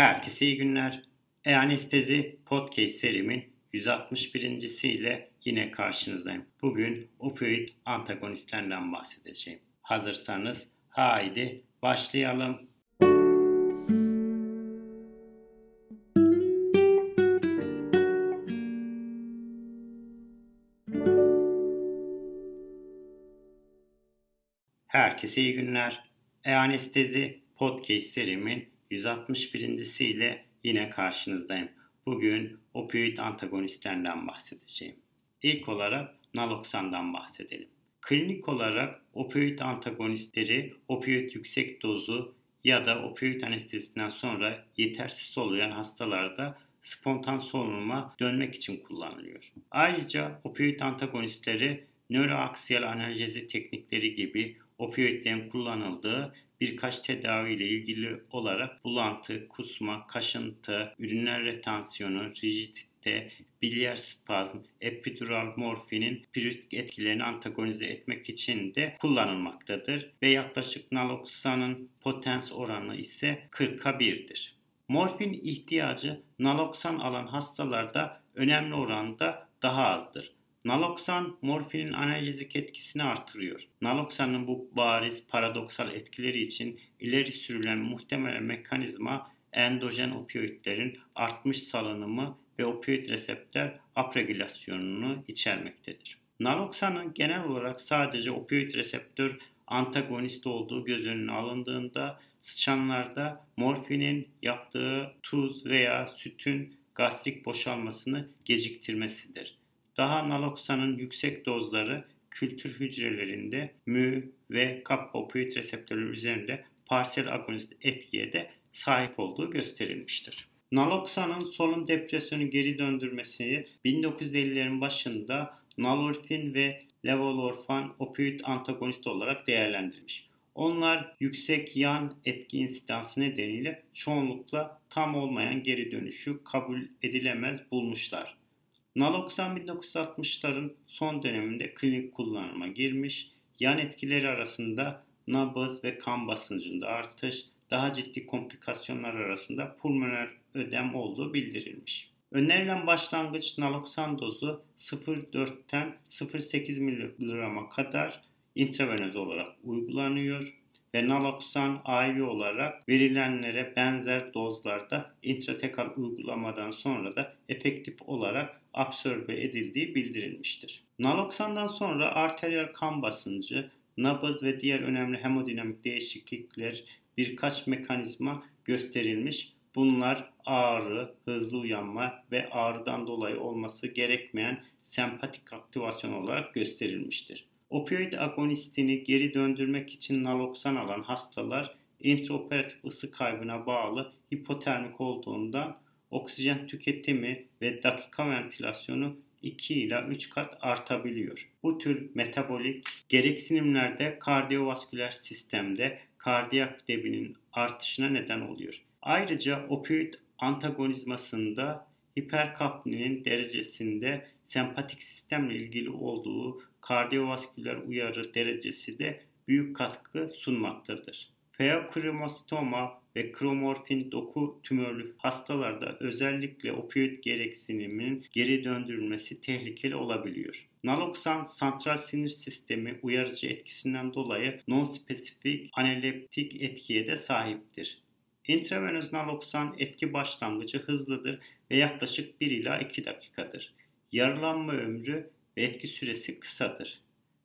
Herkese iyi günler. E-Anestezi Podcast serimin 161. ile yine karşınızdayım. Bugün opioid antagonistlerden bahsedeceğim. Hazırsanız haydi başlayalım. Herkese iyi günler. E-Anestezi Podcast serimin 161. ile yine karşınızdayım. Bugün opioid antagonistlerinden bahsedeceğim. İlk olarak naloksandan bahsedelim. Klinik olarak opioid antagonistleri opioid yüksek dozu ya da opioid anestezisinden sonra yetersiz oluyan hastalarda spontan solunuma dönmek için kullanılıyor. Ayrıca opioid antagonistleri nöroaksiyel analjezi teknikleri gibi opioidlerin kullanıldığı birkaç tedavi ile ilgili olarak bulantı, kusma, kaşıntı, üriner retansiyonu, rigidite, biliyer spazm, epidural morfinin pürütik etkilerini antagonize etmek için de kullanılmaktadır ve yaklaşık naloksanın potens oranı ise 40'a 1'dir. Morfin ihtiyacı naloksan alan hastalarda önemli oranda daha azdır. Naloksan morfinin analjezik etkisini artırıyor. Naloksanın bu bariz paradoksal etkileri için ileri sürülen muhtemel mekanizma endojen opioidlerin artmış salınımı ve opioid reseptör upregülasyonunu içermektedir. Naloksanın genel olarak sadece opioid reseptör antagonist olduğu göz önüne alındığında sıçanlarda morfinin yaptığı tuz veya sütün gastrik boşalmasını geciktirmesidir. Daha naloksanın yüksek dozları kültür hücrelerinde mü ve kappa opioid reseptörleri üzerinde parsel agonist etkiye de sahip olduğu gösterilmiştir. Naloksanın solun depresyonu geri döndürmesi 1950'lerin başında nalorfin ve levolorfan opioid antagonist olarak değerlendirilmiş. Onlar yüksek yan etki insidansı nedeniyle çoğunlukla tam olmayan geri dönüşü kabul edilemez bulmuşlar. Naloksan 1960'ların son döneminde klinik kullanıma girmiş, yan etkileri arasında nabız ve kan basıncında artış, daha ciddi komplikasyonlar arasında pulmoner ödem olduğu bildirilmiş. Önerilen başlangıç naloksan dozu 0.4'ten 0.8 mg'a kadar intravenöz olarak uygulanıyor ve naloksan IV olarak verilenlere benzer dozlarda intratekal uygulamadan sonra da efektif olarak absorbe edildiği bildirilmiştir. Naloksandan sonra arteriyel kan basıncı, nabız ve diğer önemli hemodinamik değişiklikler birkaç mekanizma gösterilmiş. Bunlar ağrı, hızlı uyanma ve ağrıdan dolayı olması gerekmeyen sempatik aktivasyon olarak gösterilmiştir. Opioid agonistini geri döndürmek için naloksan alan hastalar intraoperatif ısı kaybına bağlı hipotermik olduğundan oksijen tüketimi ve dakika ventilasyonu 2 ila 3 kat artabiliyor. Bu tür metabolik gereksinimlerde kardiyovasküler sistemde kardiyak debinin artışına neden oluyor. Ayrıca opioid antagonizmasında hiperkapninin derecesinde sempatik sistemle ilgili olduğu kardiyovasküler uyarı derecesi de büyük katkı sunmaktadır. Feokromostoma ve kromorfin doku tümörlü hastalarda özellikle opioid gereksiniminin geri döndürülmesi tehlikeli olabiliyor. Naloksan santral sinir sistemi uyarıcı etkisinden dolayı non-spesifik analeptik etkiye de sahiptir. Intravenöz naloksan etki başlangıcı hızlıdır ve yaklaşık 1 ila 2 dakikadır. Yarılanma ömrü ve etki süresi kısadır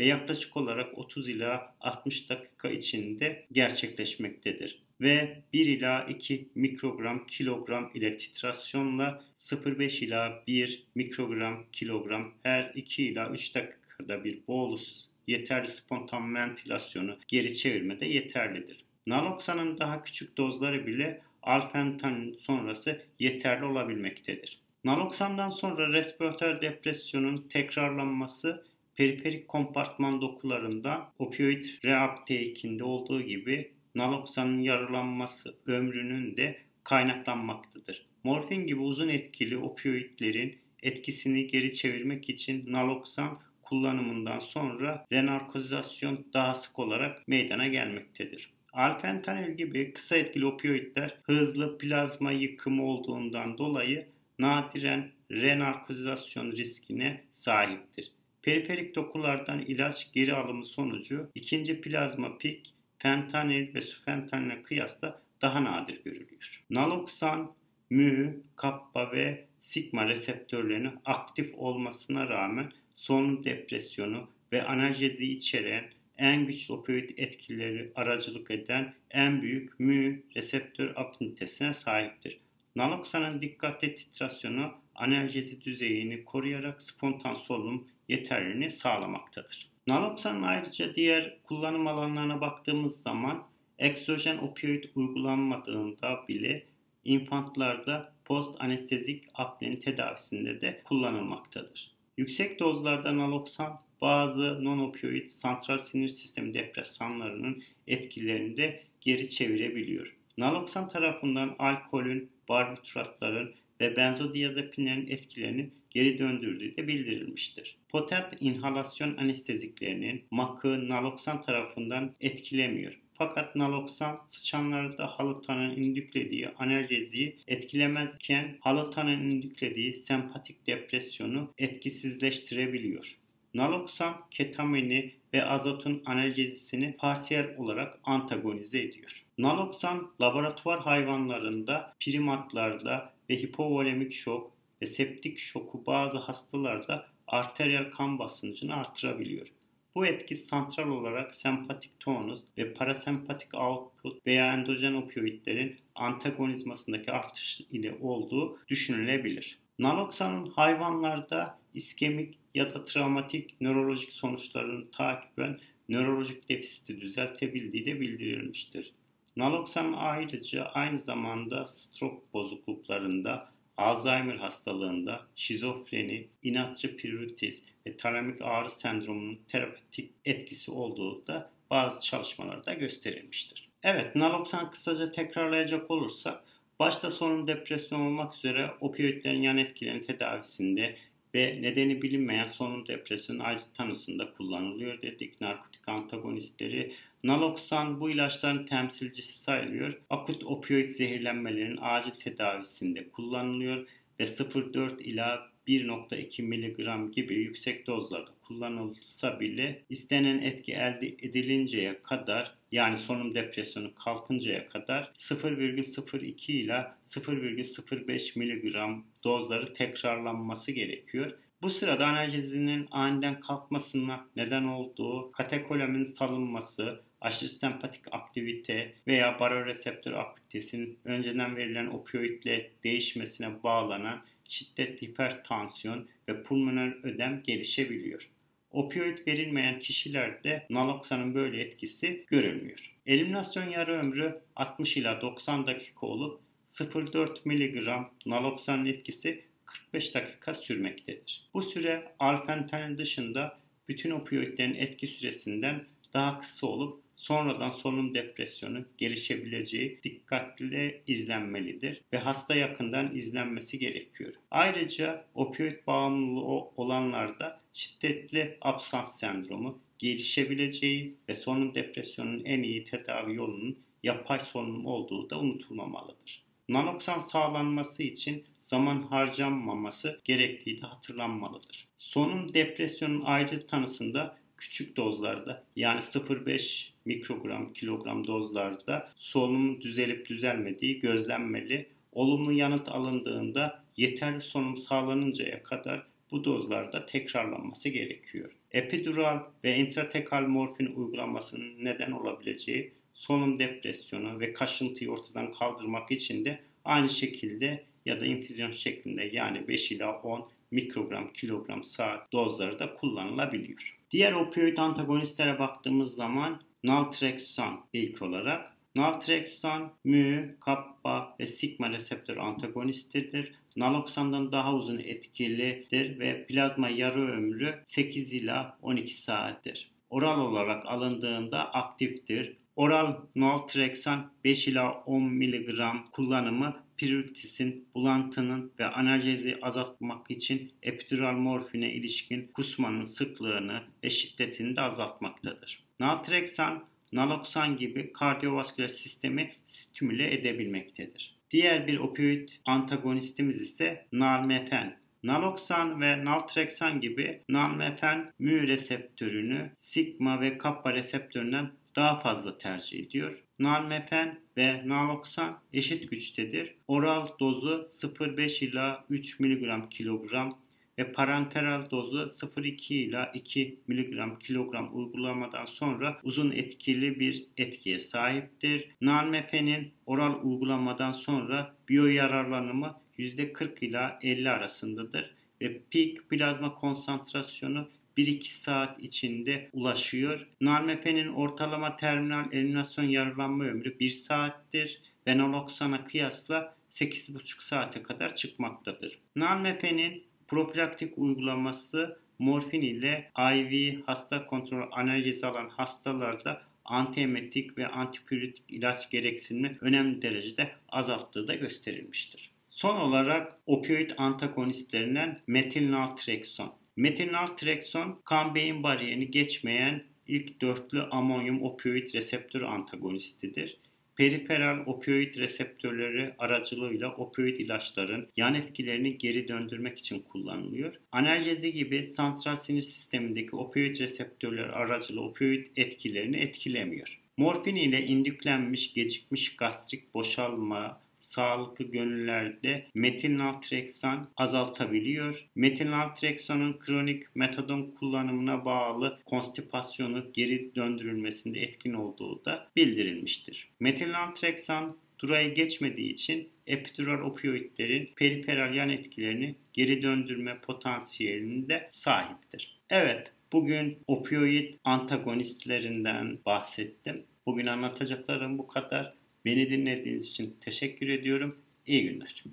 ve yaklaşık olarak 30 ila 60 dakika içinde gerçekleşmektedir ve 1 ila 2 mikrogram kilogram ile titrasyonla 0,5 ila 1 mikrogram kilogram her 2 ila 3 dakikada bir bolus yeterli spontan ventilasyonu geri çevirmede yeterlidir. Naloksanın daha küçük dozları bile alfentanin sonrası yeterli olabilmektedir. Naloksandan sonra respiratör depresyonun tekrarlanması periferik kompartman dokularında opioid reuptake'inde olduğu gibi naloksanın yarılanması ömrünün de kaynaklanmaktadır. Morfin gibi uzun etkili opioidlerin etkisini geri çevirmek için naloksan kullanımından sonra renarkozasyon daha sık olarak meydana gelmektedir. Alfentanil gibi kısa etkili opioidler hızlı plazma yıkımı olduğundan dolayı nadiren renarkozasyon riskine sahiptir. Periferik dokulardan ilaç geri alımı sonucu ikinci plazma pik fentanil ve sufentanile kıyasla daha nadir görülüyor. Naloksan, mü, kappa ve sigma reseptörlerinin aktif olmasına rağmen solunum depresyonu ve analjezi içeren en güçlü opioid etkileri aracılık eden en büyük mü reseptör afinitesine sahiptir. Naloksanın dikkatli titrasyonu analjezi düzeyini koruyarak spontan solunum yeterliliğini sağlamaktadır. Naloksanın ayrıca diğer kullanım alanlarına baktığımız zaman eksojen opioid uygulanmadığında bile infantlarda post anestezik apnenin tedavisinde de kullanılmaktadır. Yüksek dozlarda naloksan bazı non-opioid santral sinir sistemi depresanlarının etkilerini de geri çevirebiliyor. Naloksan tarafından alkolün, barbituratların ve benzodiazepinlerin etkilerini geri döndürdüğü de bildirilmiştir. Potent inhalasyon anesteziklerinin makı naloksan tarafından etkilemiyor. Fakat naloksan sıçanlarda halutanın indüklediği analjeziyi etkilemezken halutanın indüklediği sempatik depresyonu etkisizleştirebiliyor. Naloksan ketamini ve azotun analjezisini parsiyel olarak antagonize ediyor. Naloksan laboratuvar hayvanlarında, primatlarda ve hipovolemik şok ve septik şoku bazı hastalarda arteriyel kan basıncını artırabiliyor. Bu etki santral olarak sempatik tonus ve parasempatik output veya endojen opioidlerin antagonizmasındaki artış ile olduğu düşünülebilir. Naloksanın hayvanlarda iskemik ya da travmatik nörolojik sonuçlarını takiben nörolojik defisiti düzeltebildiği de bildirilmiştir. Naloksan ayrıca aynı zamanda stroke bozukluklarında, Alzheimer hastalığında, şizofreni, inatçı pruritis ve talamik ağrı sendromunun terapötik etkisi olduğu da bazı çalışmalarda gösterilmiştir. Evet, naloksan kısaca tekrarlayacak olursak, başta sorun depresyon olmak üzere opioidlerin yan etkilerinin tedavisinde ve nedeni bilinmeyen solunum depresyonu ayrıca tanısında kullanılıyor dedik. Narkotik antagonistleri naloksan bu ilaçların temsilcisi sayılıyor. Akut opioid zehirlenmelerin acil tedavisinde kullanılıyor ve 0,4 ila 1.2 mg gibi yüksek dozlarda kullanılsa bile istenen etki elde edilinceye kadar yani solunum depresyonu kalkıncaya kadar 0,02 ile 0,05 mg dozları tekrarlanması gerekiyor. Bu sırada analjezinin aniden kalkmasına neden olduğu katekolamin salınması, aşırı sempatik aktivite veya baroreseptör aktivitesinin önceden verilen opioidle değişmesine bağlanan şiddetli hipertansiyon ve pulmoner ödem gelişebiliyor. Opioid verilmeyen kişilerde naloksanın böyle etkisi görülmüyor. Eliminasyon yarı ömrü 60 ila 90 dakika olup 0,4 mg naloksanın etkisi 45 dakika sürmektedir. Bu süre alfentanil dışında bütün opioidlerin etki süresinden daha kısa olup sonradan solunum depresyonu gelişebileceği dikkatli izlenmelidir ve hasta yakından izlenmesi gerekiyor. Ayrıca opioid bağımlılığı olanlarda şiddetli absans sendromu gelişebileceği ve solunum depresyonunun en iyi tedavi yolunun yapay solunum olduğu da unutulmamalıdır. Naloksan sağlanması için zaman harcanmaması gerektiği de hatırlanmalıdır. Solunum depresyonun ayrıca tanısında küçük dozlarda yani 0,5 mikrogram kilogram dozlarda solunum düzelip düzelmediği gözlenmeli. Olumlu yanıt alındığında yeterli solunum sağlanıncaya kadar bu dozlarda tekrarlanması gerekiyor. Epidural ve intratekal morfin uygulamasının neden olabileceği solunum depresyonu ve kaşıntıyı ortadan kaldırmak için de aynı şekilde ya da infüzyon şeklinde yani 5 ila 10 mikrogram kilogram saat dozları da kullanılabiliyor. Diğer opioid antagonistlere baktığımız zaman naltrexon ilk olarak Naltrexon, mü, kappa ve sigma reseptör antagonistidir. Naloksandan daha uzun etkilidir ve plazma yarı ömrü 8 ila 12 saattir. Oral olarak alındığında aktiftir. Oral naltrexon 5 ila 10 mg kullanımı piritisin, bulantının ve analjezi azaltmak için epidural morfine ilişkin kusmanın sıklığını ve şiddetini de azaltmaktadır. Naltrexon naloksan gibi kardiyovasküler sistemi stimüle edebilmektedir. Diğer bir opioid antagonistimiz ise nalmefen. Naloksan ve naltreksan gibi nalmefen mü reseptörünü sigma ve kappa reseptöründen daha fazla tercih ediyor. Nalmefen ve naloksan eşit güçtedir. Oral dozu 0,5 ila 3 mg kilogram ve parenteral dozu 0,2 ila 2 mg kilogram uygulamadan sonra uzun etkili bir etkiye sahiptir. Nalmefenin oral uygulamadan sonra biyoyararlanımı %40 ila 50 arasındadır ve peak plazma konsantrasyonu 1-2 saat içinde ulaşıyor. Nalmefenin ortalama terminal eliminasyon yararlanma ömrü 1 saattir ve naloxona kıyasla 8,5 saate kadar çıkmaktadır. Nalmefenin profilaktik uygulaması morfin ile IV hasta kontrol analjezi alan hastalarda antiemetik ve antipiretik ilaç gereksinimi önemli derecede azalttığı da gösterilmiştir. Son olarak opioid antagonistlerinden metilnaltrekson. Metilnaltrekson kan beyin bariyerini geçmeyen ilk dörtlü amonyum opioid reseptör antagonistidir. Periferal opioid reseptörleri aracılığıyla opioid ilaçların yan etkilerini geri döndürmek için kullanılıyor. Analjezi gibi santral sinir sistemindeki opioid reseptörleri aracılığıyla opioid etkilerini etkilemiyor. Morfin ile indüklenmiş gecikmiş gastrik boşalma, sağlıklı gönüllerde metilnaltreksan azaltabiliyor. Metilnaltreksanın kronik metadon kullanımına bağlı konstipasyonu geri döndürülmesinde etkin olduğu da bildirilmiştir. Metilnaltreksan durayı geçmediği için epidural opioidlerin periferal yan etkilerini geri döndürme potansiyelinde sahiptir. Evet, bugün opioid antagonistlerinden bahsettim. Bugün anlatacaklarım bu kadar. Beni dinlediğiniz için teşekkür ediyorum. İyi günler.